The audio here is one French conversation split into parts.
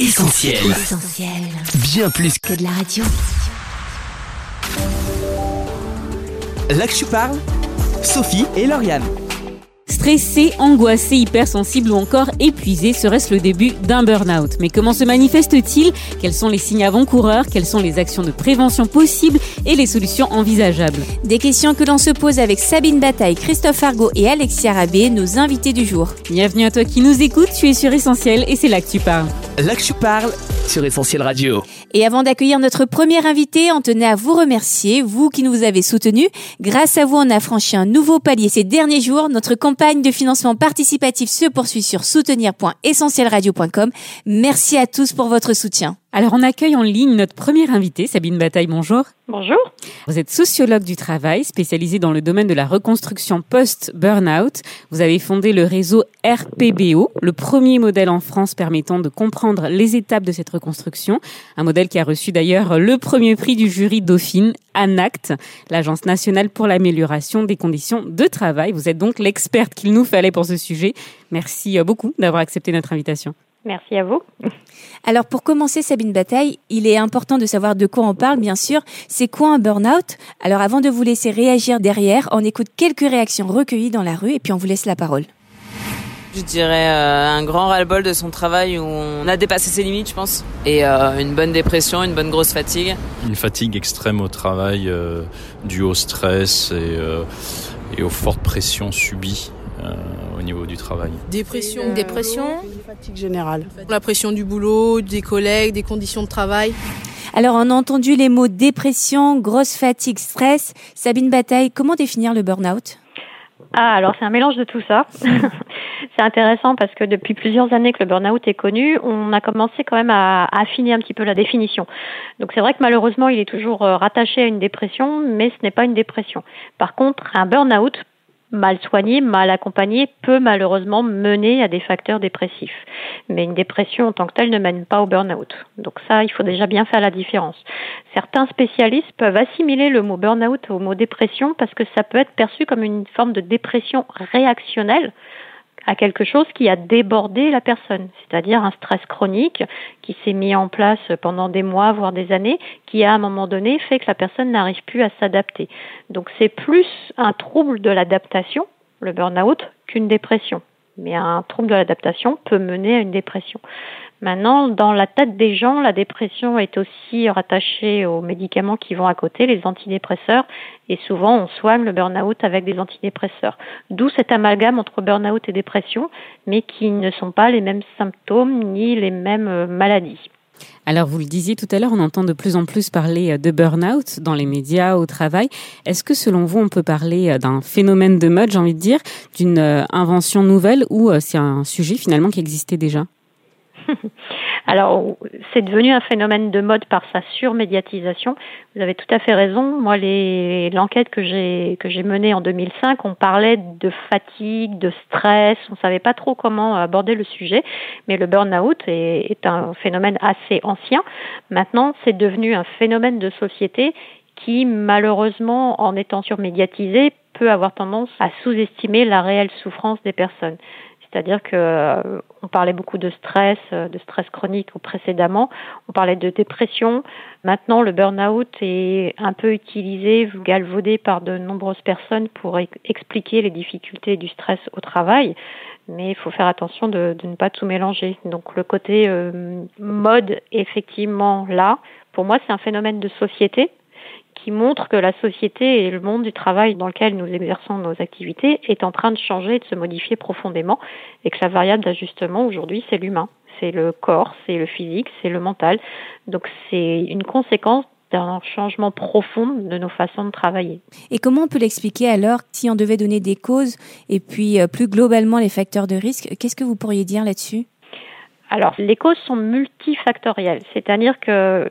Essentiel. Essentiel. Bien plus Que de la radio. là que tu parles, Sophie et Lauriane. Stressé, angoissé, hypersensible ou encore épuisé, serait-ce le début d'un burn-out? Mais comment se manifeste-t-il? Quels sont les signes avant-coureurs? Quelles sont les actions de prévention possibles et les solutions envisageables? Des questions que l'on se pose avec Sabine Bataille, Christophe Argot et Alexia Rabé, nos invités du jour. Bienvenue à toi qui nous écoute, tu es sur Essentiel et c'est là que tu parles. Là que tu parles sur Essentiel Radio. Et avant d'accueillir notre premier invité, on tenait à vous remercier, vous qui nous avez soutenus. Grâce à vous, on a franchi un nouveau palier ces derniers jours. Notre campagne de financement participatif se poursuit sur soutenir.essentielradio.com. Merci à tous pour votre soutien. Alors on accueille en ligne notre première invitée, Sabine Bataille, bonjour. Bonjour. Vous êtes sociologue du travail, spécialisée dans le domaine de la reconstruction post-burnout. Vous avez fondé le réseau RPBO, le premier modèle en France permettant de comprendre les étapes de cette reconstruction. Un modèle qui a reçu d'ailleurs le premier prix du jury Dauphine, ANACT, l'Agence nationale pour l'amélioration des conditions de travail. Vous êtes donc l'experte qu'il nous fallait pour ce sujet. Merci euh, beaucoup d'avoir accepté notre invitation. Merci à vous. Alors pour commencer Sabine Bataille, il est important de savoir de quoi on parle bien sûr. C'est quoi un burn-out? Alors avant de vous laisser réagir derrière, on écoute quelques réactions recueillies dans la rue et puis on vous laisse la parole. Je dirais euh, un grand ras-le-bol de son travail où on a dépassé ses limites, je pense. Et euh, une bonne dépression, une bonne grosse fatigue. Une fatigue extrême au travail euh, due au stress et, euh, et aux fortes pressions subies au niveau du travail. Dépression. Dépression. Fatigue générale. La pression du boulot, des collègues, des conditions de travail. Alors on a entendu les mots dépression, grosse fatigue, stress. Sabine Bataille, comment définir le burn-out? Ah, alors c'est un mélange de tout ça. c'est intéressant parce que depuis plusieurs années que le burn-out est connu, on a commencé quand même à, à affiner un petit peu la définition. Donc c'est vrai que malheureusement, il est toujours euh, rattaché à une dépression, mais ce n'est pas une dépression. Par contre, un burn-out mal soigné, mal accompagné, peut malheureusement mener à des facteurs dépressifs. Mais une dépression en tant que telle ne mène pas au burn-out. Donc ça, il faut déjà bien faire la différence. Certains spécialistes peuvent assimiler le mot burn-out au mot dépression parce que ça peut être perçu comme une forme de dépression réactionnelle à quelque chose qui a débordé la personne, c'est-à-dire un stress chronique qui s'est mis en place pendant des mois, voire des années, qui à un moment donné fait que la personne n'arrive plus à s'adapter. Donc c'est plus un trouble de l'adaptation, le burn-out, qu'une dépression. Mais un trouble de l'adaptation peut mener à une dépression. Maintenant, dans la tête des gens, la dépression est aussi rattachée aux médicaments qui vont à côté, les antidépresseurs, et souvent on soigne le burn-out avec des antidépresseurs. D'où cet amalgame entre burn-out et dépression, mais qui ne sont pas les mêmes symptômes ni les mêmes euh, maladies. Alors vous le disiez tout à l'heure, on entend de plus en plus parler euh, de burn-out dans les médias, au travail. Est-ce que selon vous, on peut parler euh, d'un phénomène de mode, j'ai envie de dire, d'une invention nouvelle ou c'est un sujet finalement qui existait déjà? Alors, c'est devenu un phénomène de mode par sa surmédiatisation. Vous avez tout à fait raison. Moi, l'enquête que j'ai que j'ai menée en 2005, on parlait de fatigue, de stress. On savait pas trop comment aborder le sujet, mais le burn-out est, est un phénomène assez ancien. Maintenant, c'est devenu un phénomène de société qui, malheureusement, en étant surmédiatisé, peut avoir tendance à sous-estimer la réelle souffrance des personnes. C'est-à-dire que euh, on parlait beaucoup de stress, euh, de stress chronique précédemment. On parlait de dépression. Maintenant, le burn-out est un peu utilisé, galvaudé par de nombreuses personnes pour e- expliquer les difficultés du stress au travail. Mais il faut faire attention de, de ne pas tout mélanger. Donc le côté euh, mode, effectivement, là, pour moi, c'est un phénomène de société qui montre que la société et le monde du travail dans lequel nous exerçons nos activités est en train de changer et de se modifier profondément et que la variable d'ajustement aujourd'hui c'est l'humain, c'est le corps, c'est le physique, c'est le mental. Donc c'est une conséquence d'un changement profond de nos façons de travailler. Et comment on peut l'expliquer alors si on devait donner des causes et puis euh, plus globalement les facteurs de risque Qu'est-ce que vous pourriez dire là-dessus? Alors, les causes sont multifactorielles, c'est-à-dire que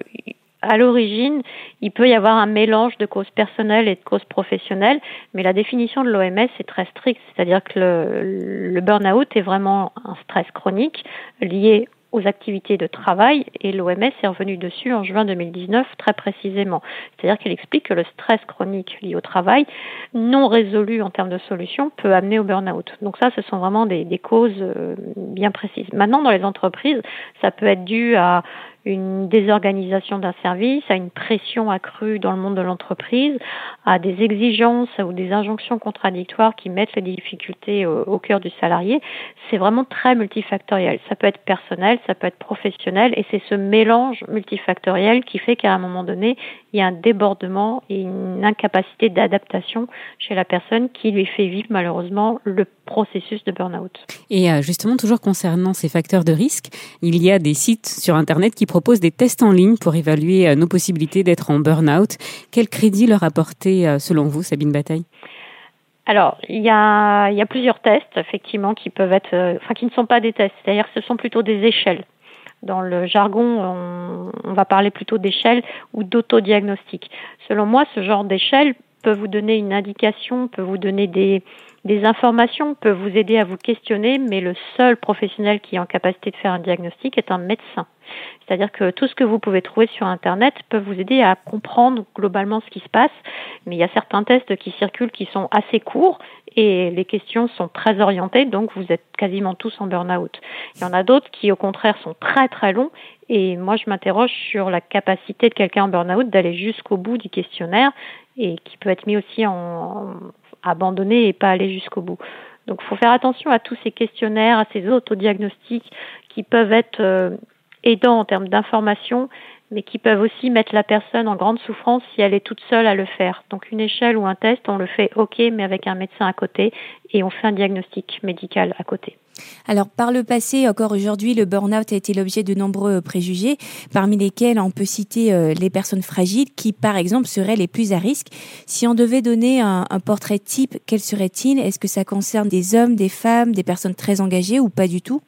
à l'origine, il peut y avoir un mélange de causes personnelles et de causes professionnelles, mais la définition de l'OMS est très stricte, c'est-à-dire que le, le burn-out est vraiment un stress chronique lié aux activités de travail et l'OMS est revenu dessus en juin 2019 très précisément. C'est-à-dire qu'elle explique que le stress chronique lié au travail, non résolu en termes de solutions, peut amener au burn-out. Donc ça, ce sont vraiment des, des causes euh, bien précises. Maintenant, dans les entreprises, ça peut être dû à une désorganisation d'un service, à une pression accrue dans le monde de l'entreprise, à des exigences ou des injonctions contradictoires qui mettent les difficultés au, cœur du salarié. C'est vraiment très multifactoriel. Ça peut être personnel, ça peut être professionnel, et c'est ce mélange multifactoriel qui fait qu'à un moment donné, il y a un débordement et une incapacité d'adaptation chez la personne qui lui fait vivre malheureusement le processus de burn-out. Et euh, justement, toujours concernant ces facteurs de risque, il y a des sites sur Internet qui proposent des tests en ligne pour évaluer euh, nos possibilités d'être en burn-out. Quel crédit leur apporter euh, selon vous, Sabine Bataille? Alors, il y a, plusieurs tests, effectivement, qui peuvent être, enfin, qui ne sont pas des tests. C'est-à-dire, ce sont plutôt des échelles. Dans le jargon, on, on va parler plutôt d'échelle ou d'autodiagnostic. Selon moi, ce genre d'échelle peut vous donner une indication, peut vous donner des, des informations, peut vous aider à vous questionner, mais le seul professionnel qui est en capacité de faire un diagnostic est un médecin. C'est-à-dire que tout ce que vous pouvez trouver sur Internet peut vous aider à comprendre globalement ce qui se passe, mais il y a certains tests qui circulent qui sont assez courts et les questions sont très orientées, donc vous êtes quasiment tous en burn-out. Il y en a d'autres qui au contraire sont très très longs et moi je m'interroge sur la capacité de quelqu'un en burn-out d'aller jusqu'au bout du questionnaire et qui peut être mis aussi en, abandonné et pas aller jusqu'au bout. Donc il faut faire attention à tous ces questionnaires, à ces autodiagnostics qui peuvent être euh, aidants en termes d'information, mais qui peuvent aussi mettre la personne en grande souffrance si elle est toute seule à le faire. Donc une échelle ou un test, on le fait OK, mais avec un médecin à côté, et on fait un diagnostic médical à côté. Alors, par le passé, encore aujourd'hui, le burn-out a été l'objet de nombreux préjugés, parmi lesquels on peut citer euh, les personnes fragiles qui, par exemple, seraient les plus à risque. Si on devait donner un, portrait type, quel serait-il? Est-ce que ça concerne des hommes, des femmes, des personnes très engagées ou pas du tout?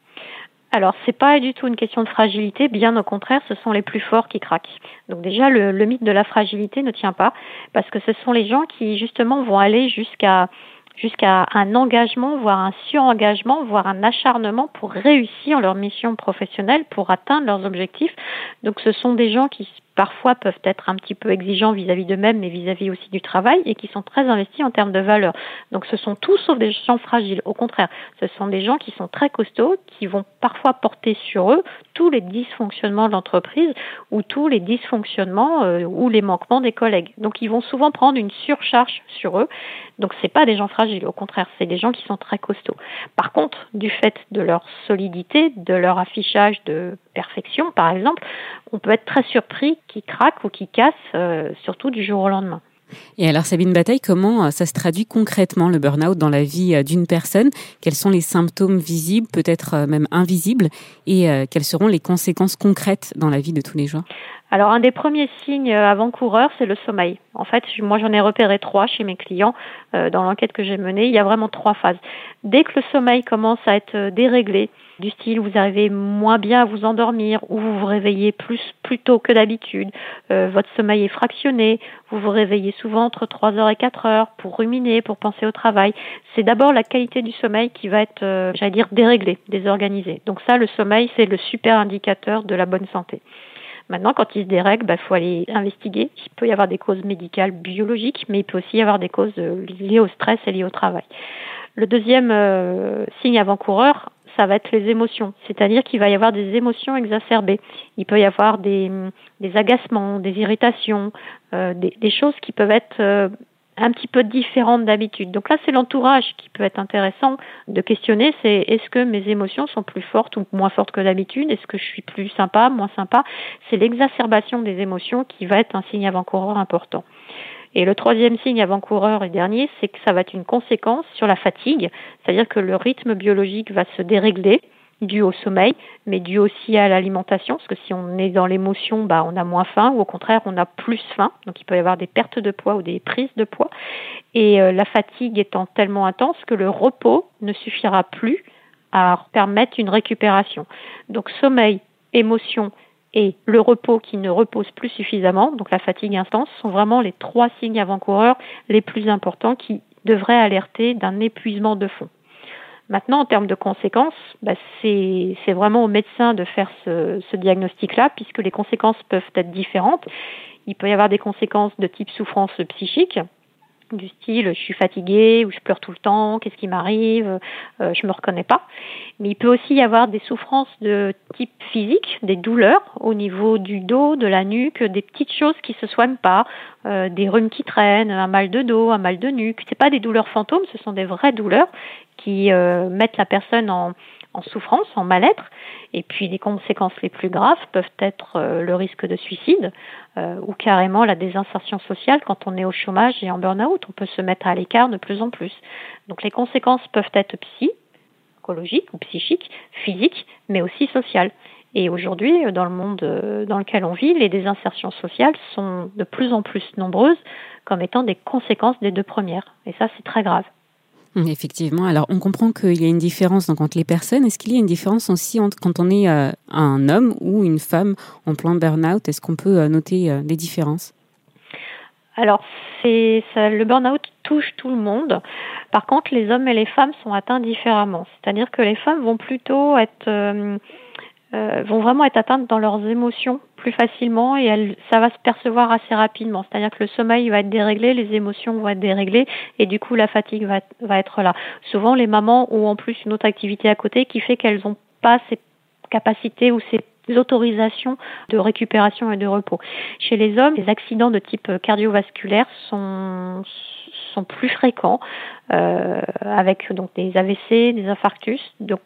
Alors, c'est pas du tout une question de fragilité, bien au contraire, ce sont les plus forts qui craquent. Donc déjà, le mythe de la fragilité ne tient pas, parce que ce sont les gens qui justement vont aller jusqu'à jusqu'à un engagement, voire un surengagement, voire un acharnement pour réussir leur mission professionnelle, pour atteindre leurs objectifs. Donc ce sont des gens qui parfois peuvent être un petit peu exigeants vis-à-vis d'eux-mêmes, mais vis-à-vis aussi du travail, et qui sont très investis en termes de valeur. Donc ce sont tous sauf des gens fragiles. Au contraire, ce sont des gens qui sont très costauds, qui vont parfois porter sur eux tous les dysfonctionnements de l'entreprise ou tous les dysfonctionnements euh, ou les manquements des collègues. Donc ils vont souvent prendre une surcharge sur eux. Donc c'est pas des gens fragiles, au contraire, c'est des gens qui sont très costauds. Par contre, du fait de leur solidité, de leur affichage de perfection, par exemple, on peut être très surpris qu'ils craquent ou qu'ils cassent, euh, surtout du jour au lendemain. Et alors Sabine Bataille, comment euh, ça se traduit concrètement le burn-out dans la vie euh, d'une personne? Quels sont les symptômes visibles, peut-être même invisibles, et quelles seront les conséquences concrètes dans la vie de tous les jours? Alors un des premiers signes avant-coureurs, c'est le sommeil. En fait, moi j'en ai repéré trois chez mes clients dans l'enquête que j'ai menée. Il y a vraiment trois phases. Dès que le sommeil commence à être déréglé, du style vous arrivez moins bien à vous endormir ou vous vous réveillez plus plus tôt que d'habitude, euh, votre sommeil est fractionné, vous vous réveillez souvent entre 3 heures et 4 heures pour ruminer, pour penser au travail. C'est d'abord la qualité du sommeil qui va être, euh, j'allais dire, déréglée, désorganisée. Donc ça, le sommeil, c'est le super indicateur de la bonne santé. Maintenant, quand il se dérègle, il bah, faut aller investiguer. Il peut y avoir des causes médicales, biologiques, mais il peut aussi y avoir des causes euh, liées au stress et liées au travail. Le deuxième signe avant-coureur, ça va être les émotions. C'est-à-dire qu'il va y avoir des émotions exacerbées. Il peut y avoir des, agacements, des irritations, euh, des, des, choses qui peuvent être euh, un petit peu différentes d'habitude. Donc là, c'est l'entourage qui peut être intéressant de questionner. C'est est-ce que mes émotions sont plus fortes ou moins fortes que d'habitude? Est-ce que je suis plus sympa, moins sympa? C'est l'exacerbation des émotions qui va être un signe avant-coureur important. Et le troisième signe avant-coureur et dernier, c'est que ça va être une conséquence sur la fatigue, c'est-à-dire que le rythme biologique va se dérégler dû au sommeil, mais dû aussi à l'alimentation, parce que si on est dans l'émotion, bah, on a moins faim, ou au contraire, on a plus faim, donc il peut y avoir des pertes de poids ou des prises de poids, et euh, la fatigue étant tellement intense que le repos ne suffira plus à permettre une récupération. Donc sommeil, émotion et le repos qui ne repose plus suffisamment, donc la fatigue intense, sont vraiment les trois signes avant-coureurs les plus importants qui devraient alerter d'un épuisement de fond. Maintenant, en termes de conséquences, bah, c'est vraiment au médecin de faire ce, ce diagnostic-là, puisque les conséquences peuvent être différentes. Il peut y avoir des conséquences de type souffrance psychique, du style je suis fatiguée ou je pleure tout le temps, qu'est-ce qui m'arrive, euh, je me reconnais pas. Mais il peut aussi y avoir des souffrances de type physique, des douleurs au niveau du dos, de la nuque, des petites choses qui se soignent pas, euh, des rhumes qui traînent, un mal de dos, un mal de nuque. C'est pas des douleurs fantômes, ce sont des vraies douleurs qui euh, mettent la personne en, en souffrance, en mal-être. Et puis les conséquences les plus graves peuvent être euh, le risque de suicide euh, ou carrément la désinsertion sociale quand on est au chômage et en burn-out. On peut se mettre à l'écart de plus en plus. Donc les conséquences peuvent être psychologiques ou psychiques, physiques, mais aussi sociales. Et aujourd'hui, dans le monde euh, dans lequel on vit, les désinsertions sociales sont de plus en plus nombreuses comme étant des conséquences des deux premières. Et ça, c'est très grave. Effectivement. Alors, on comprend qu'il y a une différence entre les personnes. Est-ce qu'il y a une différence aussi entre quand on est euh, un homme ou une femme en plein burn-out? Est-ce qu'on peut euh, noter euh, des différences? Alors, le burn-out touche tout le monde. Par contre, les hommes et les femmes sont atteints différemment. C'est-à-dire que les femmes vont plutôt être euh, vont vraiment être atteintes dans leurs émotions plus facilement et elles, ça va se percevoir assez rapidement. C'est-à-dire que le sommeil va être déréglé, les émotions vont être déréglées et du coup la fatigue va, va être là. Souvent les mamans ont en plus une autre activité à côté qui fait qu'elles n'ont pas ces capacités ou ces autorisations de récupération et de repos. Chez les hommes, les accidents de type cardiovasculaire sont sont plus fréquents, euh, avec donc des AVC, des infarctus. Donc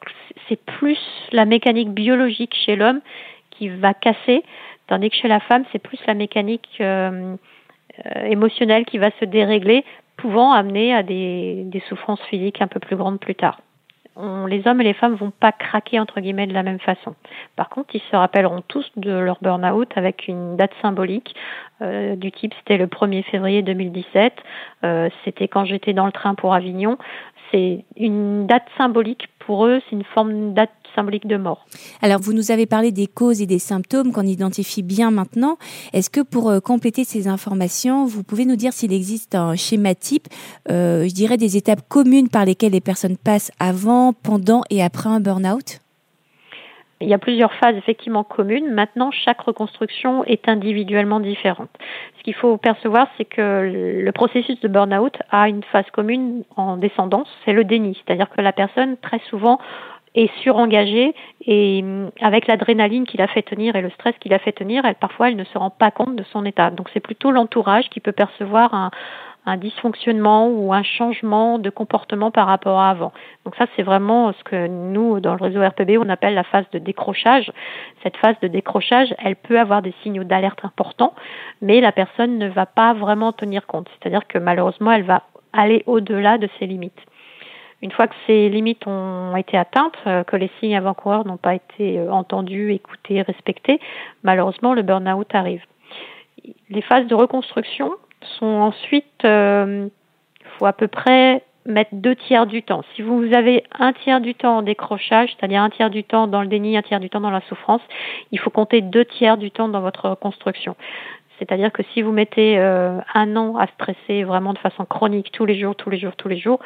c'est plus la mécanique biologique chez l'homme qui va casser, tandis que chez la femme c'est plus la mécanique euh, euh, émotionnelle qui va se dérégler, pouvant amener à des, souffrances physiques un peu plus grandes plus tard les hommes et les femmes vont pas craquer entre guillemets de la même façon. Par contre, ils se rappelleront tous de leur burn-out avec une date symbolique euh, du type c'était le 1er février 2017, euh, c'était quand j'étais dans le train pour Avignon. C'est une date symbolique pour eux, c'est une forme de date symbolique de mort. Alors, vous nous avez parlé des causes et des symptômes qu'on identifie bien maintenant. Est-ce que pour euh, compléter ces informations, vous pouvez nous dire s'il existe un schéma type, euh, je dirais des étapes communes par lesquelles les personnes passent avant, pendant et après un burn-out? Il y a plusieurs phases effectivement communes. Maintenant, chaque reconstruction est individuellement différente. Ce qu'il faut percevoir, c'est que le processus de burn-out a une phase commune en descendance, c'est le déni. C'est-à-dire que la personne, très souvent, est surengagée et hum, avec l'adrénaline qui l'a fait tenir et le stress qui l'a fait tenir, elle parfois elle ne se rend pas compte de son état. Donc c'est plutôt l'entourage qui peut percevoir un, un dysfonctionnement ou un changement de comportement par rapport à avant. Donc ça, c'est vraiment ce que nous, dans le réseau RPB, on appelle la phase de décrochage. Cette phase de décrochage, elle peut avoir des signaux d'alerte importants, mais la personne ne va pas vraiment tenir compte. C'est-à-dire que malheureusement, elle va aller au-delà de ses limites. Une fois que ces limites ont été atteintes, euh, que les signes avant-coureurs n'ont pas été euh, entendus, écoutés, respectés, malheureusement, le burn-out arrive. Les phases de reconstruction, sont ensuite, il euh, faut à peu près mettre deux tiers du temps. Si vous avez un tiers du temps en décrochage, c'est-à-dire un tiers du temps dans le déni, un tiers du temps dans la souffrance, il faut compter deux tiers du temps dans votre reconstruction. C'est-à-dire que si vous mettez euh, un an à stresser vraiment de façon chronique tous les jours, tous les jours, tous les jours,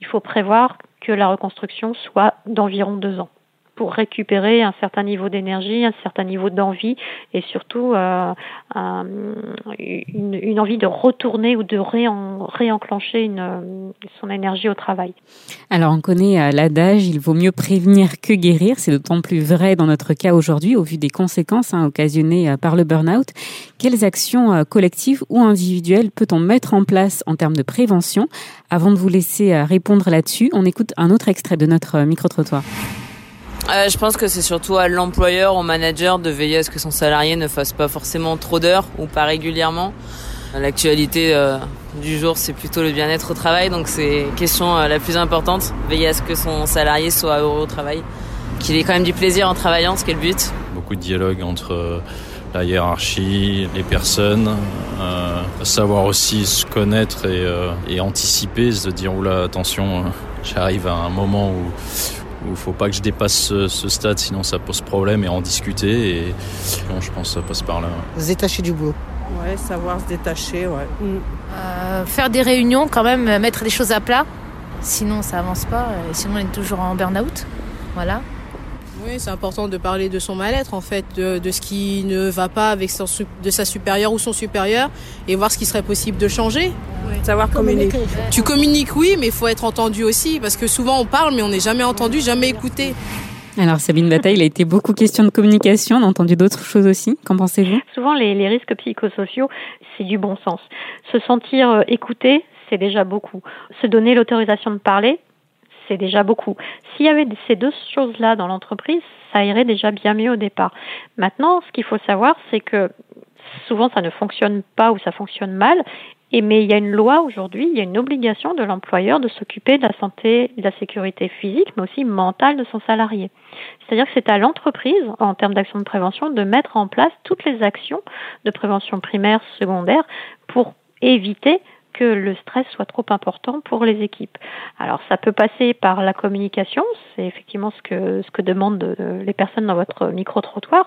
il faut prévoir que la reconstruction soit d'environ deux ans pour récupérer un certain niveau d'énergie, un certain niveau d'envie et surtout euh, une, envie de retourner ou de réen, réenclencher son énergie au travail. Alors on connaît euh, l'adage, il vaut mieux prévenir que guérir, c'est d'autant plus vrai dans notre cas aujourd'hui au vu des conséquences hein, occasionnées euh, par le burn-out. Quelles actions collectives ou individuelles peut-on mettre en place en termes de prévention? Avant de vous laisser répondre là-dessus, on écoute un autre extrait de notre micro-trottoir. Euh, je pense que c'est surtout à l'employeur, au manager de veiller à ce que son salarié ne fasse pas forcément trop d'heures ou pas régulièrement. L'actualité euh, du jour, c'est plutôt le bien-être au travail, donc c'est question euh, la plus importante. Veiller à ce que son salarié soit heureux au travail, qu'il ait quand même du plaisir en travaillant, ce qui est le but. Beaucoup de dialogue entre la hiérarchie, les personnes, savoir aussi se connaître et, et anticiper, se dire oula attention, j'arrive à un moment où il faut pas que je dépasse ce, stade, sinon ça pose problème et en discuter. Et bon, je pense que ça passe par là. Se détacher du boulot. Ouais, savoir se détacher, ouais. Mm. Euh, faire des réunions quand même, mettre des choses à plat. Sinon, ça avance pas. Sinon, on est toujours en burn-out. Voilà. Oui, c'est important de parler de son mal-être, en fait, de, ce qui ne va pas avec son, de sa supérieure ou son supérieur, et voir ce qui serait possible de changer. Savoir communiquer. Tu communiques, oui, mais il faut être entendu aussi, parce que souvent on parle, mais on n'est jamais entendu, jamais écouté. Alors Sabine Bataille, il a été beaucoup question de communication, on a entendu d'autres choses aussi. Qu'en pensez-vous? Souvent les, les risques psychosociaux, c'est du bon sens. Se sentir euh, écouté, c'est déjà beaucoup. Se donner l'autorisation de parler, c'est déjà beaucoup. S'il y avait ces deux choses-là dans l'entreprise, ça irait déjà bien mieux au départ. Maintenant, ce qu'il faut savoir, c'est que souvent ça ne fonctionne pas ou ça fonctionne mal. Et mais il y a une loi aujourd'hui, il y a une obligation de l'employeur de s'occuper de la santé, de la sécurité physique, mais aussi mentale de son salarié. C'est-à-dire que c'est à l'entreprise, en termes d'action de prévention, de mettre en place toutes les actions de prévention primaire, secondaire, pour éviter que le stress soit trop important pour les équipes. Alors ça peut passer par la communication, c'est effectivement ce que ce que demandent les personnes dans votre micro trottoir.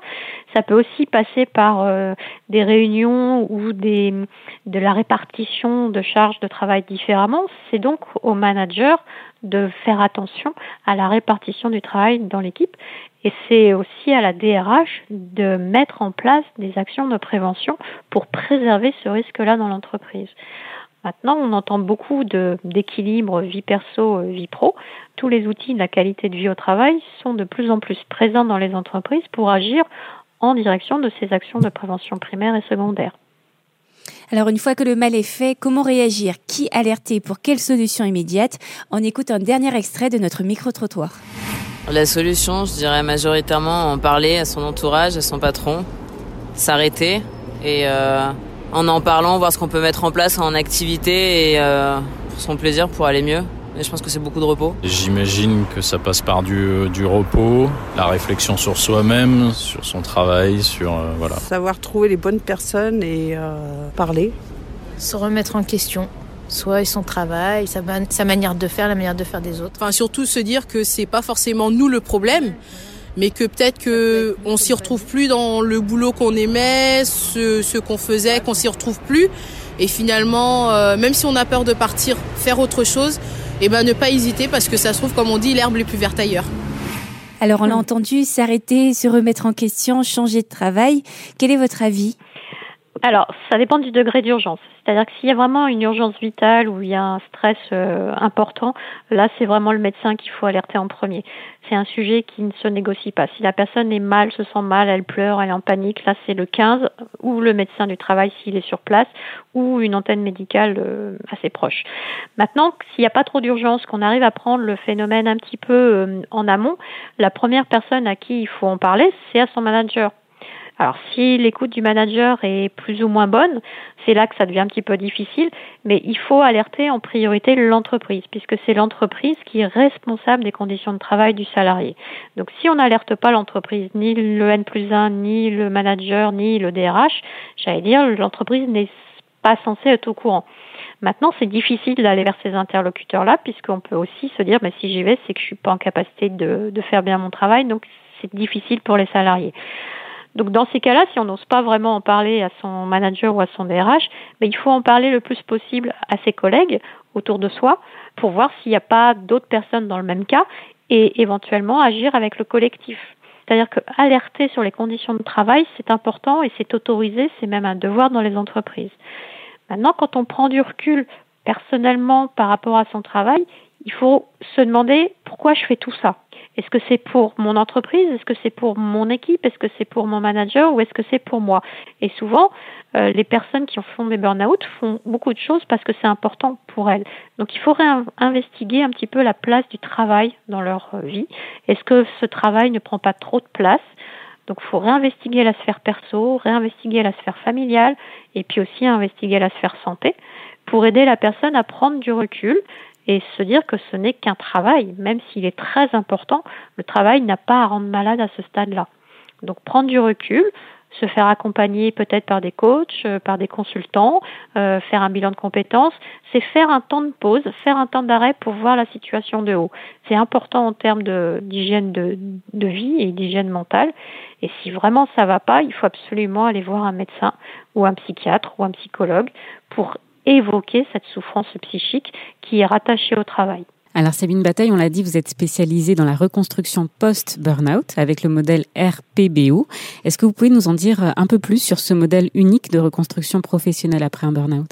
Ça peut aussi passer par euh, des réunions ou des de la répartition de charges de travail différemment. C'est donc au manager de faire attention à la répartition du travail dans l'équipe et c'est aussi à la DRH de mettre en place des actions de prévention pour préserver ce risque-là dans l'entreprise. Maintenant, on entend beaucoup d'équilibre vie perso, vie pro. Tous les outils de la qualité de vie au travail sont de plus en plus présents dans les entreprises pour agir en direction de ces actions de prévention primaire et secondaire. Alors une fois que le mal est fait, comment réagir? Qui alerter Pour quelle solution immédiate? On écoute un dernier extrait de notre micro-trottoir. La solution, je dirais majoritairement en parler à son entourage, à son patron, s'arrêter et euh, en en parlant, voir ce qu'on peut mettre en place en activité et euh, pour son plaisir, pour aller mieux. Et je pense que c'est beaucoup de repos. J'imagine que ça passe par du, euh, du repos, la réflexion sur soi-même, sur son travail, sur euh, voilà. Savoir trouver les bonnes personnes et parler. Se remettre en question, soit son travail, sa, sa manière de faire, la manière de faire des autres. Enfin surtout se dire que c'est pas forcément nous le problème mais que peut-être que on s'y retrouve plus dans le boulot qu'on aimait, ce, ce qu'on faisait, qu'on s'y retrouve plus. Et finalement, euh, même si on a peur de partir faire autre chose, eh ben ne pas hésiter parce que ça se trouve, comme on dit, l'herbe est plus verte ailleurs. Alors on l'a entendu, s'arrêter, se remettre en question, changer de travail. Quel est votre avis? Alors, ça dépend du degré d'urgence. C'est-à-dire que s'il y a vraiment une urgence vitale ou il y a un stress euh, important, là, c'est vraiment le médecin qu'il faut alerter en premier. C'est un sujet qui ne se négocie pas. Si la personne est mal, se sent mal, elle pleure, elle est en panique, là, c'est le 15 ou le médecin du travail s'il est sur place ou une antenne médicale euh, assez proche. Maintenant, s'il n'y a pas trop d'urgence, qu'on arrive à prendre le phénomène un petit peu euh, en amont, la première personne à qui il faut en parler, c'est à son manager alors si l'écoute du manager est plus ou moins bonne, c'est là que ça devient un petit peu difficile, mais il faut alerter en priorité l'entreprise, puisque c'est l'entreprise qui est responsable des conditions de travail du salarié. Donc si on n'alerte pas l'entreprise, ni le N plus 1, ni le manager, ni le DRH, j'allais dire, l'entreprise n'est pas censée être au courant. Maintenant, c'est difficile d'aller vers ces interlocuteurs-là, puisqu'on peut aussi se dire, mais si j'y vais, c'est que je suis pas en capacité de, de faire bien mon travail, donc c'est difficile pour les salariés. Donc dans ces cas-là, si on n'ose pas vraiment en parler à son manager ou à son DRH, mais il faut en parler le plus possible à ses collègues autour de soi pour voir s'il n'y a pas d'autres personnes dans le même cas et éventuellement agir avec le collectif. C'est-à-dire que alerter sur les conditions de travail, c'est important et c'est autorisé, c'est même un devoir dans les entreprises. Maintenant, quand on prend du recul personnellement par rapport à son travail, il faut se demander pourquoi je fais tout ça. Est-ce que c'est pour mon entreprise? Est-ce que c'est pour mon équipe? Est-ce que c'est pour mon manager? Ou est-ce que c'est pour moi? Et souvent, euh, les personnes qui font des burn-out font beaucoup de choses parce que c'est important pour elles. Donc il faudrait investiguer un petit peu la place du travail dans leur euh, vie. Est-ce que ce travail ne prend pas trop de place? Donc il faut réinvestiguer la sphère perso, réinvestiguer la sphère familiale et puis aussi investiguer la sphère santé pour aider la personne à prendre du recul et se dire que ce n'est qu'un travail, même s'il est très important, le travail n'a pas à rendre malade à ce stade-là. Donc prendre du recul, se faire accompagner peut-être par des coachs, euh, par des consultants, euh, faire un bilan de compétences, c'est faire un temps de pause, faire un temps d'arrêt pour voir la situation de haut. C'est important en termes d'hygiène de, de, vie et d'hygiène mentale. Et si vraiment ça va pas, il faut absolument aller voir un médecin ou un psychiatre ou un psychologue pour évoquer cette souffrance psychique qui est rattachée au travail. Alors Sabine Bataille, on l'a dit, vous êtes spécialisée dans la reconstruction post-burnout avec le modèle RPBO. Est-ce que vous pouvez nous en dire un peu plus sur ce modèle unique de reconstruction professionnelle après un burnout?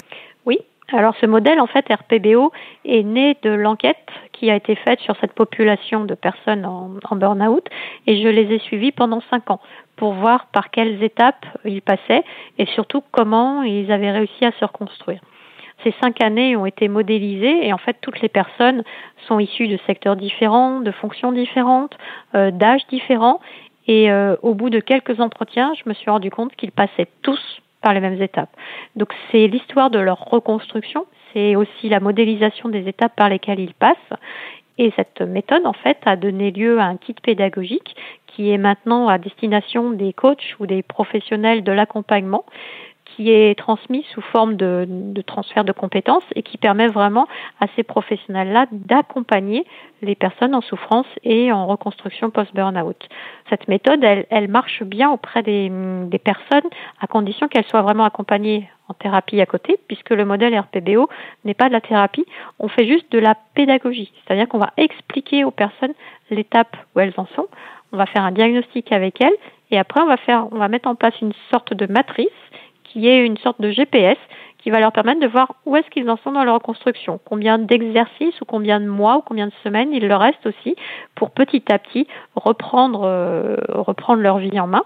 Oui. Alors ce modèle, en fait, RPBO, est né de l'enquête qui a été faite sur cette population de personnes en, en burn-out et je les ai suivis pendant cinq ans pour voir par quelles étapes ils passaient et surtout comment ils avaient réussi à se reconstruire. Ces cinq années ont été modélisées et en fait toutes les personnes sont issues de secteurs différents, de fonctions différentes, euh, d'âges différents et euh, au bout de quelques entretiens, je me suis rendu compte qu'ils passaient tous par les mêmes étapes. Donc c'est l'histoire de leur reconstruction, c'est aussi la modélisation des étapes par lesquelles ils passent. Et cette méthode, en fait, a donné lieu à un kit pédagogique qui est maintenant à destination des coachs ou des professionnels de l'accompagnement qui est transmis sous forme de, de, transfert de compétences et qui permet vraiment à ces professionnels-là d'accompagner les personnes en souffrance et en reconstruction post-burnout. Cette méthode, elle, elle, marche bien auprès des, des personnes à condition qu'elles soient vraiment accompagnées en thérapie à côté, puisque le modèle RPBO n'est pas de la thérapie, on fait juste de la pédagogie, c'est-à-dire qu'on va expliquer aux personnes l'étape où elles en sont, on va faire un diagnostic avec elles, et après on va faire, on va mettre en place une sorte de matrice qui est une sorte de GPS qui va leur permettre de voir où est-ce qu'ils en sont dans leur reconstruction, combien d'exercices ou combien de mois ou combien de semaines il leur reste aussi pour petit à petit reprendre euh, reprendre leur vie en main.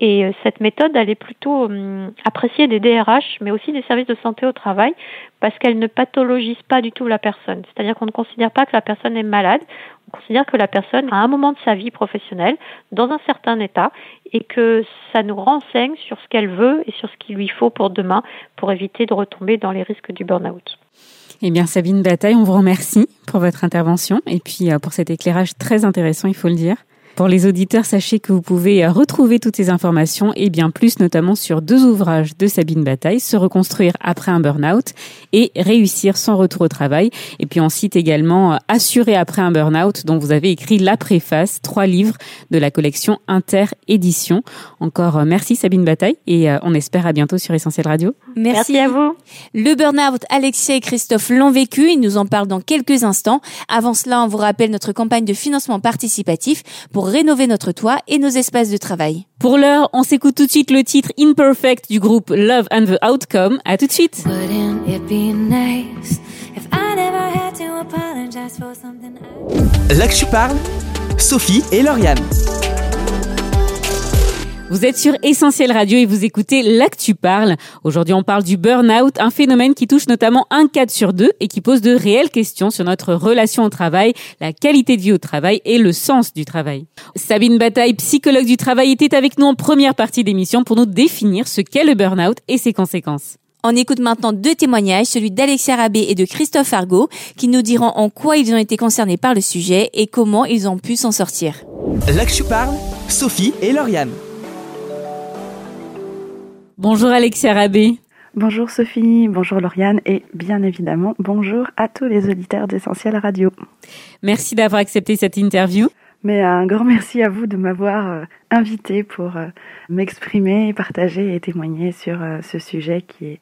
Et euh, cette méthode, elle est plutôt hum, appréciée des DRH, mais aussi des services de santé au travail, parce qu'elle ne pathologise pas du tout la personne. C'est-à-dire qu'on ne considère pas que la personne est malade, on considère que la personne a un moment de sa vie professionnelle dans un certain état et que ça nous renseigne sur ce qu'elle veut et sur ce qu'il lui faut pour demain pour éviter de retomber dans les risques du burn-out. Eh bien, Sabine Bataille, on vous remercie pour votre intervention et puis pour cet éclairage très intéressant, il faut le dire. Pour les auditeurs, sachez que vous pouvez retrouver toutes ces informations et bien plus, notamment sur deux ouvrages de Sabine Bataille, Se reconstruire après un burn-out et Réussir son retour au travail. Et puis on cite également Assurer après un burn-out, dont vous avez écrit la préface, trois livres de la collection Inter Édition. Encore merci Sabine Bataille et on espère à bientôt sur Essentiel Radio. Merci, merci à vous. Le burn-out, Alexia et Christophe l'ont vécu. Ils nous en parlent dans quelques instants. Avant cela, on vous rappelle notre campagne de financement participatif pour rénover notre toit et nos espaces de travail. Pour l'heure, on s'écoute tout de suite le titre Imperfect du groupe Love and the Outcome. À tout de suite. Là que je parle, Sophie et Lauriane. Vous êtes sur Essentiel Radio et vous écoutez L'Actu Parle. Aujourd'hui, on parle du burn-out, un phénomène qui touche notamment un cadre sur deux et qui pose de réelles questions sur notre relation au travail, la qualité de vie au travail et le sens du travail. Sabine Bataille, psychologue du travail, était avec nous en première partie d'émission pour nous définir ce qu'est le burn-out et ses conséquences. On écoute maintenant deux témoignages, celui d'Alexia Rabé et de Christophe Argot, qui nous diront en quoi ils ont été concernés par le sujet et comment ils ont pu s'en sortir. L'Actu Parle, Sophie et Lauriane. Bonjour Alexia Rabé. Bonjour Sophie, bonjour Lauriane et bien évidemment bonjour à tous les auditeurs d'Essentiel Radio. Merci d'avoir accepté cette interview. Mais un grand merci à vous de m'avoir euh, invité pour euh, m'exprimer, partager et témoigner sur euh, ce sujet qui est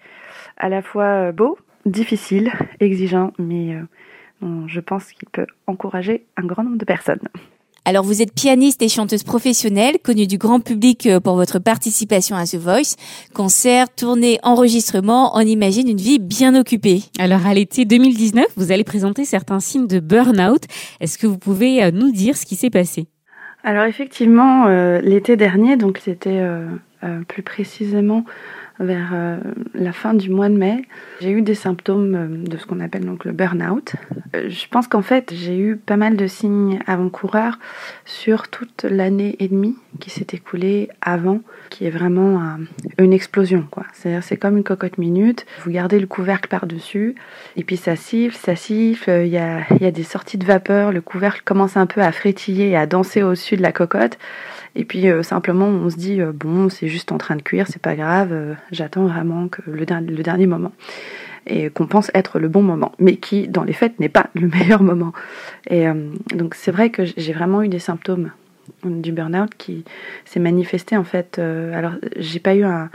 à la fois beau, difficile, exigeant, mais je pense qu'il peut encourager un grand nombre de personnes. Alors vous êtes pianiste et chanteuse professionnelle, connue du grand public pour votre participation à The Voice. Concert, tournée, enregistrement, on imagine une vie bien occupée. Alors à l'été 2019, vous allez présenter certains signes de burn-out. Est-ce que vous pouvez nous dire ce qui s'est passé? Alors effectivement, euh, l'été dernier, donc c'était euh, euh, plus précisément vers euh, la fin du mois de mai, j'ai eu des symptômes euh, de ce qu'on appelle donc le burn-out. Euh, je pense qu'en fait, j'ai eu pas mal de signes avant-coureurs sur toute l'année et demie qui s'est écoulée avant, qui est vraiment une explosion. C'est-à-dire, c'est comme une cocotte minute. Vous gardez le couvercle par-dessus, et puis ça siffle, ça siffle. Il y a, y a des sorties de vapeur. Le couvercle commence un peu à frétiller et à danser au-dessus de la cocotte. Et puis simplement, on se dit bon, c'est juste en train de cuire, c'est pas grave. J'attends vraiment que le, der- le dernier moment et qu'on pense être le bon moment, mais qui dans les faits n'est pas le meilleur moment. Et euh, donc c'est vrai que j'ai vraiment eu des symptômes du burn-out qui s'est manifesté en fait. euh, alors j'ai pas eu un,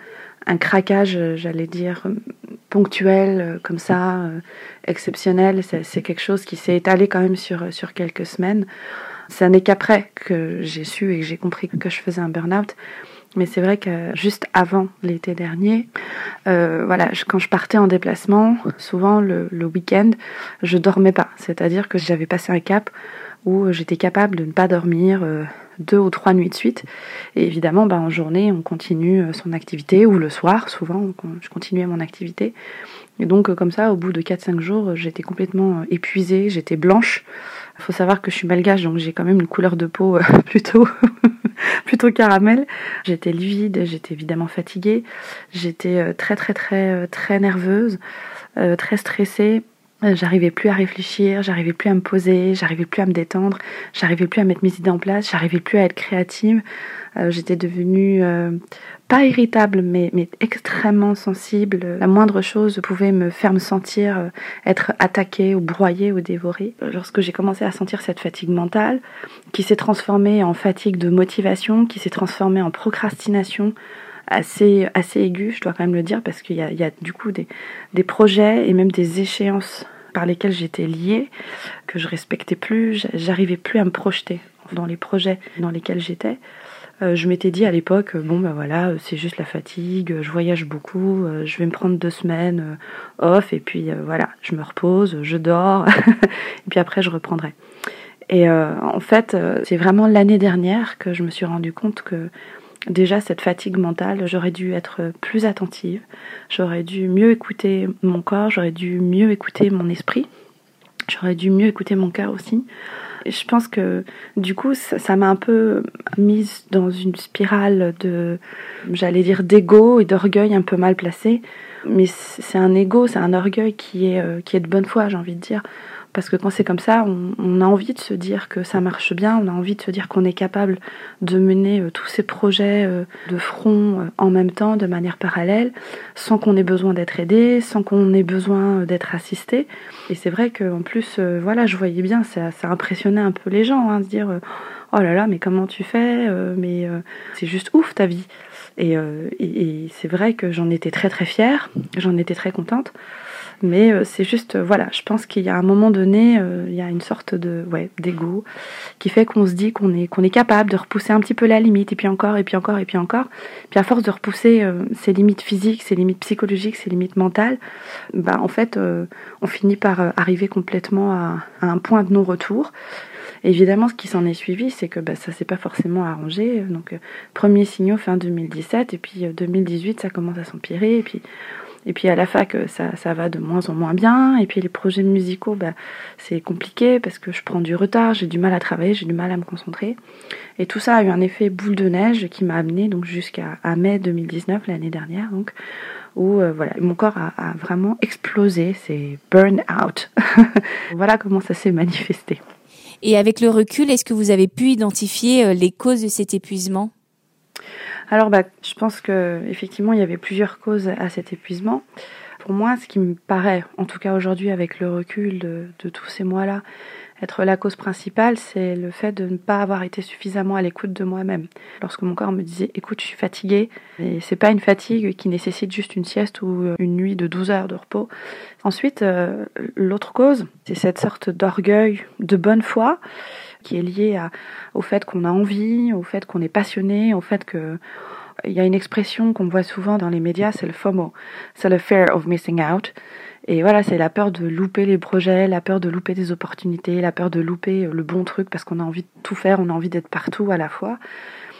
craquage, euh, j'allais dire, euh, ponctuel comme ça, exceptionnel. C'est quelque chose qui s'est étalé quand même sur, sur quelques semaines. Ça n'est qu'après que j'ai su et que j'ai compris que je faisais un burn-out. Mais c'est vrai que juste avant l'été dernier, euh, voilà, quand je partais en déplacement, souvent le, week-end, je dormais pas. C'est-à-dire que j'avais passé un cap où j'étais capable de ne pas dormir euh, deux ou trois nuits de suite. Et évidemment, bah, en journée, on continue euh, son activité, ou le soir, souvent, je continuais mon activité. Et donc, comme ça, au bout de 4-5 jours, j'étais complètement épuisée, j'étais blanche. Il faut savoir que je suis malgache, donc j'ai quand même une couleur de peau plutôt, plutôt caramel. J'étais livide, j'étais évidemment fatiguée, j'étais euh, très très très euh, très nerveuse, très stressée. J'arrivais plus à réfléchir, j'arrivais plus à me poser, j'arrivais plus à me détendre, j'arrivais plus à mettre mes idées en place, j'arrivais plus à être créative. J'étais devenue pas irritable, mais, mais extrêmement sensible. La moindre chose pouvait me faire me sentir euh, être attaquée ou broyée ou dévorée. Lorsque j'ai commencé à sentir cette fatigue mentale, qui s'est transformée en fatigue de motivation, qui s'est transformée en procrastination, assez, assez aiguë, je dois quand même le dire, parce qu'il y y a du coup des, des projets et même des échéances par lesquelles j'étais liée, que je respectais plus, j'arrivais plus à me projeter dans les projets dans lesquels j'étais. Euh, je m'étais dit à l'époque, bon ben voilà, c'est juste la fatigue, je voyage beaucoup, euh, je vais me prendre deux semaines euh, off et puis voilà, je me repose, je dors et puis après je reprendrai. Et en fait, c'est vraiment l'année dernière que je me suis rendu compte que déjà cette fatigue mentale, j'aurais dû être plus attentive, j'aurais dû mieux écouter mon corps, j'aurais dû mieux écouter mon esprit, j'aurais dû mieux écouter mon cœur aussi je pense que du coup, ça m'a un peu mise dans une spirale de, j'allais dire, d'ego et d'orgueil un peu mal placé. Mais c'est un ego, c'est un orgueil qui est, euh, qui est de bonne foi, j'ai envie de dire. Parce que quand c'est comme ça, on, a envie de se dire que ça marche bien, on a envie de se dire qu'on est capable de mener euh, tous ces projets euh, de front euh, en même temps, de manière parallèle, sans qu'on ait besoin d'être aidé, sans qu'on ait besoin d'être assisté. Et c'est vrai qu'en plus, voilà, je voyais bien, ça, ça impressionnait un peu les gens, hein, de dire oh là là, mais comment tu fais Mais c'est juste ouf ta vie. et c'est vrai que j'en étais très très fière, j'en étais très contente. Mais euh, c'est juste, euh, voilà, je pense qu'il y a un moment donné, euh, il y a une sorte de ouais, d'ego qui fait qu'on se dit qu'on est, qu'on est capable de repousser un petit peu la limite, et puis encore, et puis encore, et puis encore. Puis à force de repousser ses limites physiques, ses limites psychologiques, ses limites mentales, bah, en fait, on finit par arriver complètement à, un point de non-retour. Évidemment, ce qui s'en est suivi, c'est que bah, ça s'est pas forcément arrangé. Donc, premier signaux fin 2017, et puis 2018, ça commence à s'empirer, et puis et puis à la fac, euh, ça, ça va de moins en moins bien. Et puis les projets musicaux, bah, c'est compliqué parce que je prends du retard, j'ai du mal à travailler, j'ai du mal à me concentrer. Et tout ça a eu un effet boule de neige qui m'a amené donc jusqu'à mai 2019, l'année dernière, donc où euh, voilà, mon corps a, vraiment explosé, c'est burn out. voilà comment ça s'est manifesté. Et avec le recul, est-ce que vous avez pu identifier euh, les causes de cet épuisement? Alors, bah, je pense que effectivement, il y avait plusieurs causes à cet épuisement. Pour moi, ce qui me paraît, en tout cas aujourd'hui, avec le recul de, tous ces mois-là, être la cause principale, c'est le fait de ne pas avoir été suffisamment à l'écoute de moi-même. Lorsque mon corps me disait "Écoute, je suis fatiguée", et c'est pas une fatigue qui nécessite juste une sieste ou une nuit de 12 heures de repos. Ensuite, euh, l'autre cause, c'est cette sorte d'orgueil, de bonne foi qui est lié à, au fait qu'on a envie, au fait qu'on est passionné, au fait que il y a une expression qu'on voit souvent dans les médias, c'est le FOMO, c'est le fear of missing out. Et voilà, c'est la peur de louper les projets, la peur de louper des opportunités, la peur de louper le bon truc parce qu'on a envie de tout faire, on a envie d'être partout à la fois.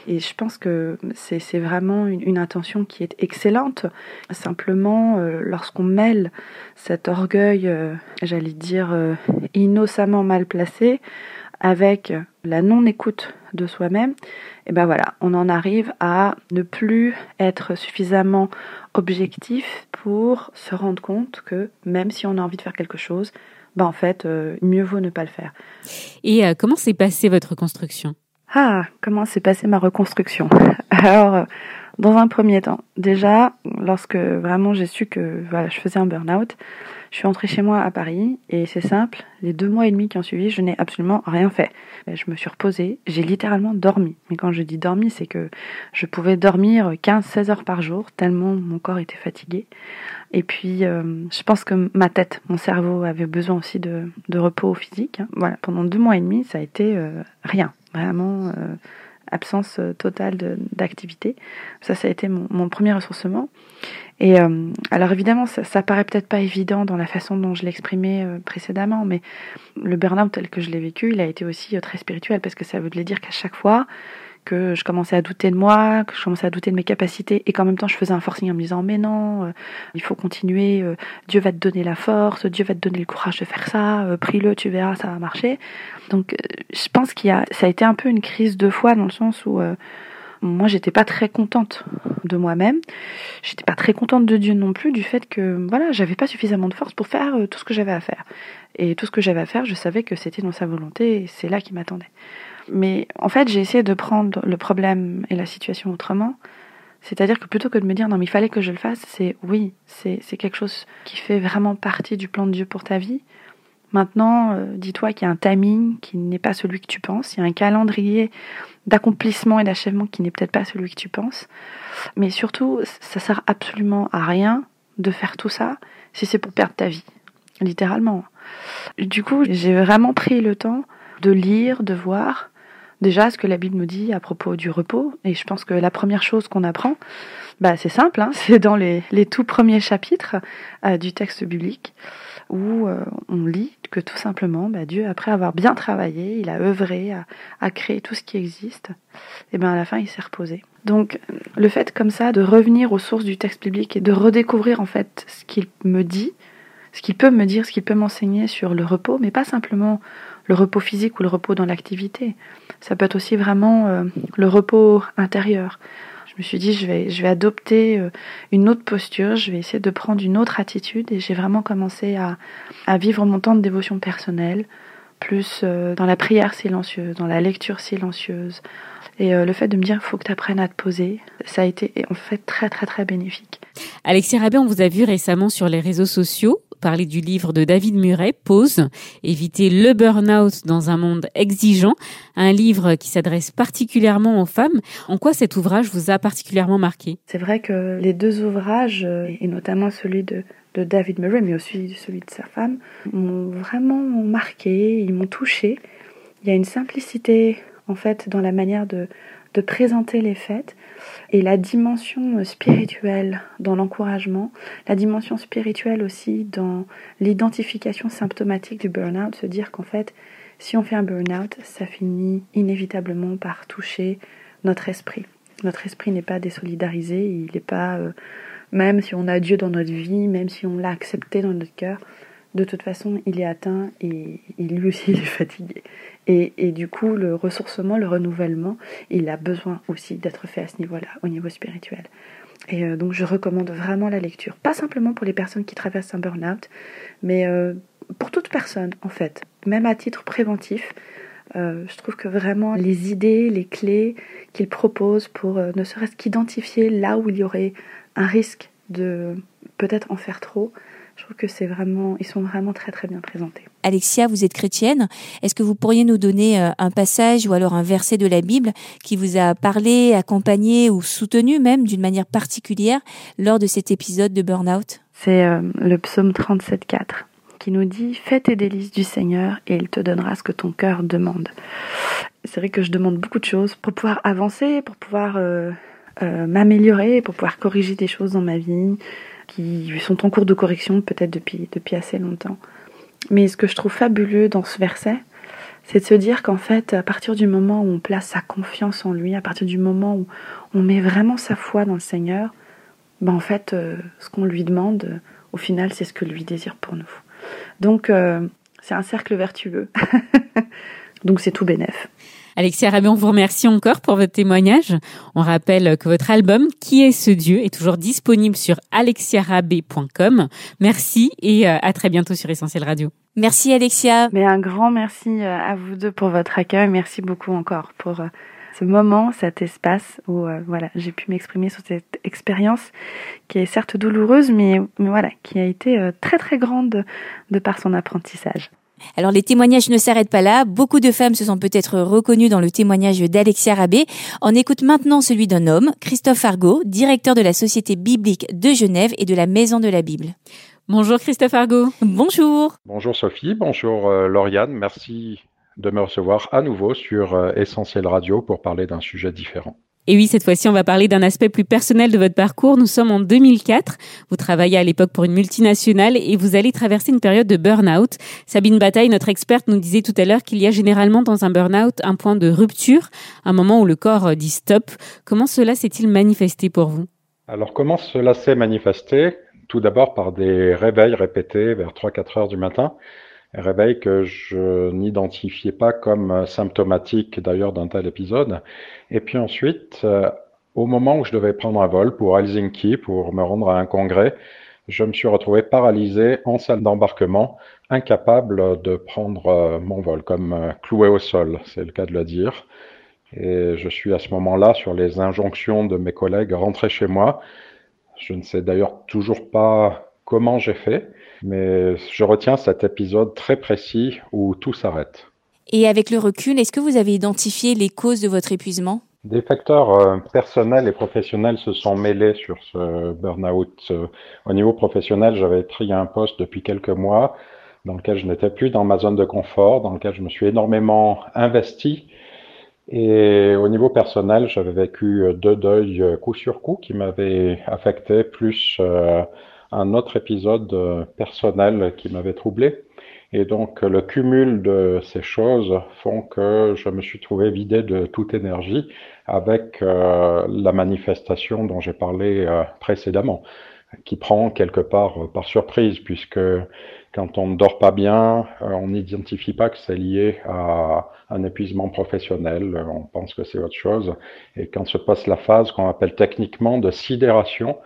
Et je pense que c'est vraiment une, intention qui est excellente. Simplement, euh, lorsqu'on mêle cet orgueil, euh, j'allais dire, euh, innocemment mal placé, avec la non-écoute de soi-même, et ben voilà, on en arrive à ne plus être suffisamment objectif pour se rendre compte que même si on a envie de faire quelque chose, ben en fait, euh, mieux vaut ne pas le faire. Et euh, comment s'est passée votre construction? Ah, comment s'est passée ma reconstruction? Alors, dans un premier temps, déjà, lorsque vraiment j'ai su que voilà, je faisais un burn-out, je suis rentrée chez moi à Paris et c'est simple, les deux mois et demi qui ont suivi, je n'ai absolument rien fait. Je me suis reposée, j'ai littéralement dormi. Mais quand je dis dormi, c'est que je pouvais dormir 15-16 heures par jour, tellement mon corps était fatigué. Et puis, euh, je pense que ma tête, mon cerveau avait besoin aussi de, de repos physique. Hein. Voilà, pendant deux mois et demi, ça a été euh, rien, vraiment euh, absence totale d'activité. Ça, ça a été mon, mon premier ressourcement. Et euh, alors évidemment, ça, ça paraît peut-être pas évident dans la façon dont je l'exprimais euh, précédemment, mais le burn-out tel que je l'ai vécu, il a été aussi euh, très spirituel parce que ça veut dire qu'à chaque fois que je commençais à douter de moi, que je commençais à douter de mes capacités et qu'en même temps je faisais un forcing en me disant mais non, il faut continuer, Dieu va te donner la force, Dieu va te donner le courage de faire ça, prie-le, tu verras, ça va marcher. Donc je pense qu'il y a, ça a été un peu une crise de foi dans le sens où moi j'étais pas très contente de moi-même. J'étais pas très contente de Dieu non plus du fait que voilà, j'avais pas suffisamment de force pour faire euh, tout ce que j'avais à faire. Et tout ce que j'avais à faire, je savais que c'était dans sa volonté et c'est là qui m'attendait. Mais en fait, j'ai essayé de prendre le problème et la situation autrement. C'est-à-dire que plutôt que de me dire non mais il fallait que je le fasse, c'est oui, c'est quelque chose qui fait vraiment partie du plan de Dieu pour ta vie. Maintenant, euh, dis-toi qu'il y a un timing qui n'est pas celui que tu penses, il y a un calendrier d'accomplissement et d'achèvement qui n'est peut-être pas celui que tu penses. Mais surtout, ça sert absolument à rien de faire tout ça si c'est pour perdre ta vie, littéralement. Du coup, j'ai vraiment pris le temps de lire, de voir déjà ce que la Bible nous dit à propos du repos. Et je pense que la première chose qu'on apprend, bah, c'est simple, hein, c'est dans les, les, tout premiers chapitres euh, du texte biblique où euh, on lit que tout simplement, bah, Dieu, après avoir bien travaillé, il a œuvré à, à créer tout ce qui existe, et bien à la fin, il s'est reposé. Donc, le fait comme ça de revenir aux sources du texte biblique et de redécouvrir en fait ce qu'il me dit, ce qu'il peut me dire, ce qu'il peut m'enseigner sur le repos, mais pas simplement le repos physique ou le repos dans l'activité. Ça peut être aussi vraiment euh, le repos intérieur, je me suis dit, je vais, je vais adopter euh, une autre posture, je vais essayer de prendre une autre attitude et j'ai vraiment commencé à, à, vivre mon temps de dévotion personnelle, plus euh, dans la prière silencieuse, dans la lecture silencieuse. Et euh, le fait de me dire, il faut que tu apprennes à te poser, ça a été en fait très très très bénéfique. Alexis Rabé, on vous a vu récemment sur les réseaux sociaux parler du livre de David Murray, Pause, éviter le burn-out dans un monde exigeant, un livre qui s'adresse particulièrement aux femmes. En quoi cet ouvrage vous a particulièrement marqué? C'est vrai que les deux ouvrages, et notamment celui de, de David Murray, mais aussi celui de sa femme, m'ont vraiment marqué, ils m'ont touché. Il y a une simplicité en fait dans la manière de, de présenter les fêtes et la dimension spirituelle dans l'encouragement, la dimension spirituelle aussi dans l'identification symptomatique du burn-out, se dire qu'en fait, si on fait un burn-out, ça finit inévitablement par toucher notre esprit. Notre esprit n'est pas désolidarisé, il n'est pas, euh, même si on a Dieu dans notre vie, même si on l'a accepté dans notre cœur, de toute façon, il est atteint et, lui aussi il est fatigué. Et, du coup, le ressourcement, le renouvellement, il a besoin aussi d'être fait à ce niveau-là, au niveau spirituel. Et euh, donc, je recommande vraiment la lecture. Pas simplement pour les personnes qui traversent un burn-out, mais euh, pour toute personne, en fait. Même à titre préventif, euh, je trouve que vraiment les idées, les clés qu'il propose pour ne serait-ce qu'identifier là où il y aurait un risque de peut-être en faire trop, je trouve que c'est vraiment, ils sont vraiment très très bien présentés. Alexia, vous êtes chrétienne. Est-ce que vous pourriez nous donner euh, un passage ou alors un verset de la Bible qui vous a parlé, accompagné ou soutenu même d'une manière particulière lors de cet épisode de Burnout? C'est euh, le psaume 37.4 qui nous dit Fais tes délices du Seigneur et il te donnera ce que ton cœur demande. C'est vrai que je demande beaucoup de choses pour pouvoir avancer, pour pouvoir euh, m'améliorer, pour pouvoir corriger des choses dans ma vie, qui sont en cours de correction peut-être depuis, assez longtemps. Mais ce que je trouve fabuleux dans ce verset, c'est de se dire qu'en fait, à partir du moment où on place sa confiance en lui, à partir du moment où on met vraiment sa foi dans le Seigneur, ben en fait, euh, ce qu'on lui demande, au final, c'est ce que lui désire pour nous. Donc, euh, c'est un cercle vertueux. Donc, c'est tout bénef. Alexia Rabé, on vous remercie encore pour votre témoignage. On rappelle que votre album Qui est ce Dieu est toujours disponible sur alexiarabé.com. Merci et euh, à très bientôt sur Essentiel Radio. Merci Alexia. Mais un grand merci à vous deux pour votre accueil. Merci beaucoup encore pour ce moment, cet espace où voilà, j'ai pu m'exprimer sur cette expérience qui est certes douloureuse, mais, mais voilà, qui a été très très grande de par son apprentissage. Alors les témoignages ne s'arrêtent pas là. Beaucoup de femmes se sont peut-être reconnues dans le témoignage d'Alexia Rabé. On écoute maintenant celui d'un homme, Christophe Argot, directeur de la Société biblique de Genève et de la Maison de la Bible. Bonjour Christophe Argot. Bonjour. Bonjour Sophie, bonjour euh, Lauriane. Merci de me recevoir à nouveau sur euh, Essentiel Radio pour parler d'un sujet différent. Et oui, cette fois-ci, on va parler d'un aspect plus personnel de votre parcours. Nous sommes en 2004. Vous travaillez à l'époque pour une multinationale et vous allez traverser une période de burn-out. Sabine Bataille, notre experte, nous disait tout à l'heure qu'il y a généralement dans un burn-out un point de rupture, un moment où le corps dit stop. Comment cela s'est-il manifesté pour vous? Alors, comment cela s'est manifesté? Tout d'abord par des réveils répétés vers 3-4 heures du matin réveil que je n'identifiais pas comme symptomatique d'ailleurs d'un tel épisode. Et puis ensuite, euh, au moment où je devais prendre un vol pour Helsinki pour me rendre à un congrès, je me suis retrouvé paralysé en salle d'embarquement, incapable de prendre euh, mon vol, comme euh, cloué au sol, c'est le cas de le dire. Et je suis à ce moment-là, sur les injonctions de mes collègues, rentré chez moi. Je ne sais d'ailleurs toujours pas comment j'ai fait, mais je retiens cet épisode très précis où tout s'arrête. Et avec le recul, est-ce que vous avez identifié les causes de votre épuisement? Des facteurs euh, personnels et professionnels se sont mêlés sur ce burn-out. au niveau professionnel, j'avais pris un poste depuis quelques mois dans lequel je n'étais plus dans ma zone de confort, dans lequel je me suis énormément investi. Et au niveau personnel, j'avais vécu deux deuils coup sur coup qui m'avaient affecté, plus euh, un autre épisode euh, personnel qui m'avait troublé. Et donc le cumul de ces choses font que je me suis trouvé vidé de toute énergie avec euh, la manifestation dont j'ai parlé euh, précédemment, qui prend quelque part par surprise, puisque quand on ne dort pas bien, on n'identifie pas que c'est lié à un épuisement professionnel, on pense que c'est autre chose. Et quand se passe la phase qu'on appelle techniquement de sidération,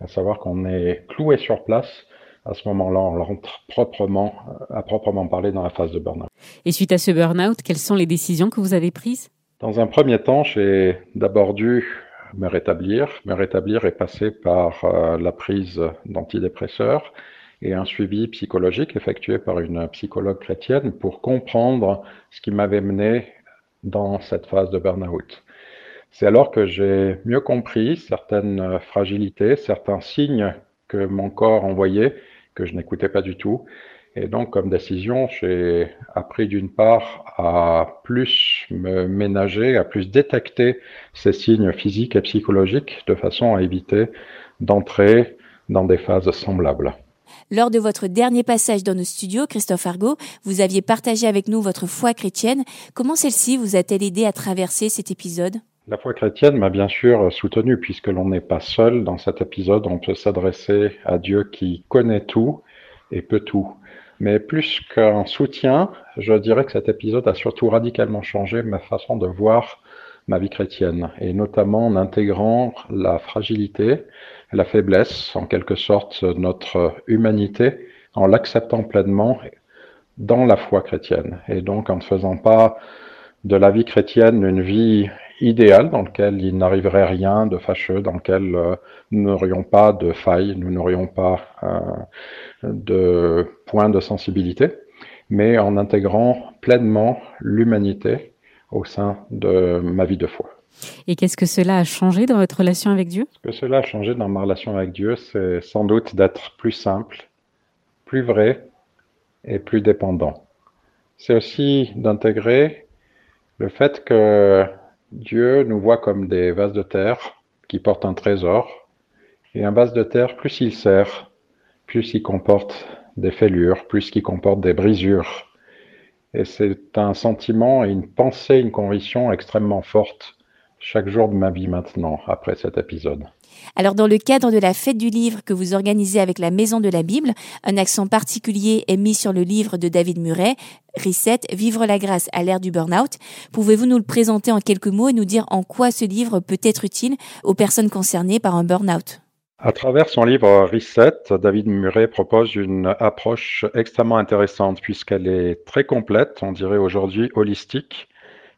à savoir qu'on est cloué sur place. À ce moment-là, on rentre proprement, euh, à proprement parler dans la phase de burn-out. Et suite à ce burn-out, quelles sont les décisions que vous avez prises? Dans un premier temps, j'ai d'abord dû me rétablir. Me rétablir est passé par euh, la prise d'antidépresseurs et un suivi psychologique effectué par une psychologue chrétienne pour comprendre ce qui m'avait mené dans cette phase de burn-out. C'est alors que j'ai mieux compris certaines fragilités, certains signes que mon corps envoyait, que je n'écoutais pas du tout. Et donc, comme décision, j'ai appris d'une part à plus me ménager, à plus détecter ces signes physiques et psychologiques de façon à éviter d'entrer dans des phases semblables. Lors de votre dernier passage dans nos studios, Christophe Argot, vous aviez partagé avec nous votre foi chrétienne. Comment celle-ci vous a-t-elle aidé à traverser cet épisode? La foi chrétienne m'a bien sûr soutenu puisque l'on n'est pas seul dans cet épisode, on peut s'adresser à Dieu qui connaît tout et peut tout. Mais plus qu'un soutien, je dirais que cet épisode a surtout radicalement changé ma façon de voir ma vie chrétienne, et notamment en intégrant la fragilité, la faiblesse, en quelque sorte notre humanité, en l'acceptant pleinement dans la foi chrétienne, et donc en ne faisant pas de la vie chrétienne une vie idéal dans lequel il n'arriverait rien de fâcheux, dans lequel euh, nous n'aurions pas de failles, nous n'aurions pas euh, de points de sensibilité, mais en intégrant pleinement l'humanité au sein de ma vie de foi. Et qu'est-ce que cela a changé dans votre relation avec Dieu? Ce que cela a changé dans ma relation avec Dieu, c'est sans doute d'être plus simple, plus vrai et plus dépendant. C'est aussi d'intégrer le fait que Dieu nous voit comme des vases de terre qui portent un trésor. Et un vase de terre, plus il sert, plus il comporte des fêlures, plus il comporte des brisures. Et c'est un sentiment et une pensée, une conviction extrêmement forte chaque jour de ma vie maintenant, après cet épisode. Alors dans le cadre de la fête du livre que vous organisez avec la Maison de la Bible, un accent particulier est mis sur le livre de David Murray, Reset, Vivre la grâce à l'ère du burn-out. Pouvez-vous nous le présenter en quelques mots et nous dire en quoi ce livre peut être utile aux personnes concernées par un burn-out? À travers son livre Reset, David Murray propose une approche extrêmement intéressante puisqu'elle est très complète, on dirait aujourd'hui holistique.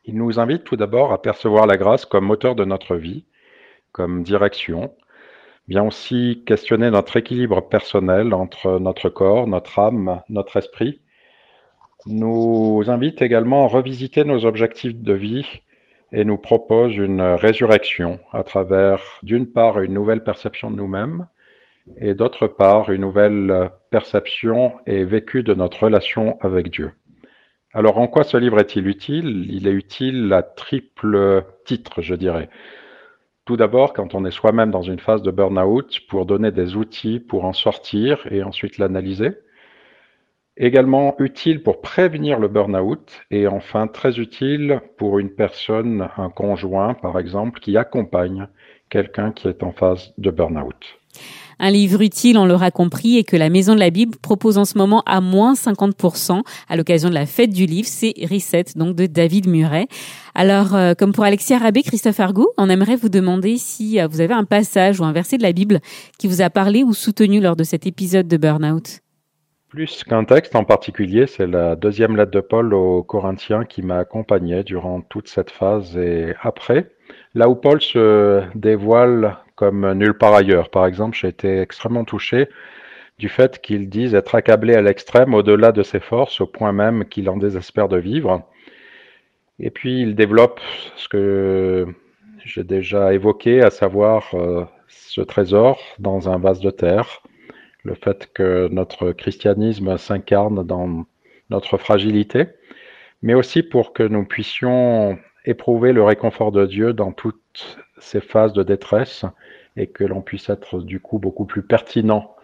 Il nous invite tout d'abord à percevoir la grâce comme moteur de notre vie, comme direction, vient aussi questionner notre équilibre personnel entre notre corps, notre âme, notre esprit, nous invite également à revisiter nos objectifs de vie et nous propose une résurrection à travers, d'une part, une nouvelle perception de nous-mêmes et d'autre part, une nouvelle perception et vécu de notre relation avec Dieu. Alors, en quoi ce livre est-il utile? Il est utile à triple titre, je dirais. Tout d'abord, quand on est soi-même dans une phase de burn-out, pour donner des outils pour en sortir et ensuite l'analyser. Également utile pour prévenir le burn-out et enfin très utile pour une personne, un conjoint par exemple, qui accompagne quelqu'un qui est en phase de burn-out. Un livre utile, on l'aura compris, et que la Maison de la Bible propose en ce moment à moins 50% à l'occasion de la fête du livre. C'est Reset, donc de David Murray. Alors, euh, comme pour Alexia Rabé, Christophe Argou, on aimerait vous demander si euh, vous avez un passage ou un verset de la Bible qui vous a parlé ou soutenu lors de cet épisode de Burnout. Plus qu'un texte en particulier, c'est la deuxième lettre de Paul aux Corinthiens qui m'a accompagné durant toute cette phase et après. Là où Paul se dévoile comme nulle part ailleurs. Par exemple, j'ai été extrêmement touché du fait qu'il dise être accablé à l'extrême au-delà de ses forces, au point même qu'il en désespère de vivre. Et puis il développe ce que j'ai déjà évoqué, à savoir euh, ce trésor dans un vase de terre, le fait que notre christianisme s'incarne dans notre fragilité, mais aussi pour que nous puissions éprouver le réconfort de Dieu dans toutes ces phases de détresse et que l'on puisse être du coup beaucoup plus pertinent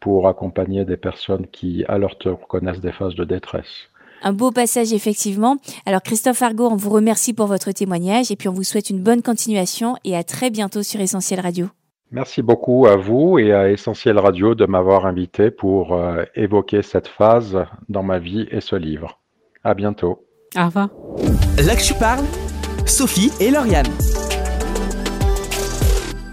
pour accompagner des personnes qui à leur tour connaissent des phases de détresse. Un beau passage effectivement. Alors Christophe Argo, on vous remercie pour votre témoignage et puis on vous souhaite une bonne continuation et à très bientôt sur Essentiel Radio. Merci beaucoup à vous et à Essentiel Radio de m'avoir invité pour euh, évoquer cette phase dans ma vie et ce livre. À bientôt. Au revoir. Là que je parle, Sophie et Lauriane.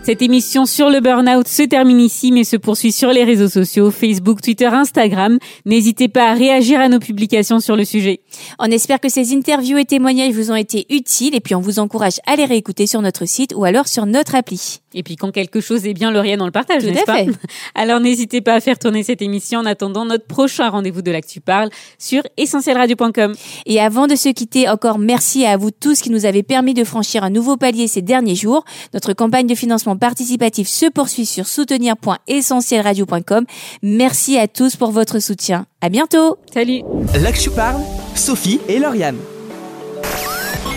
Cette émission sur le burn-out se termine ici, mais se poursuit sur les réseaux sociaux, Facebook, Twitter, Instagram. N'hésitez pas à réagir à nos publications sur le sujet. On espère que ces interviews et témoignages vous ont été utiles et puis on vous encourage à les réécouter sur notre site ou alors sur notre appli. Et puis quand quelque chose est bien, Lauriane, on le partage, n'est-ce pas. Alors n'hésitez pas à faire tourner cette émission en attendant notre prochain rendez-vous de l'Actu Parle sur essentielradio.com. Et avant de se quitter, encore merci à vous tous qui nous avez permis de franchir un nouveau palier ces derniers jours. Notre campagne de financement participatif se poursuit sur soutenir.essentielradio.com. Merci à tous pour votre soutien. À bientôt. Salut. Là que je parle, Sophie et Lauriane.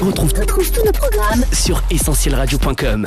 On retrouve, tous nos programmes sur essentielradio.com.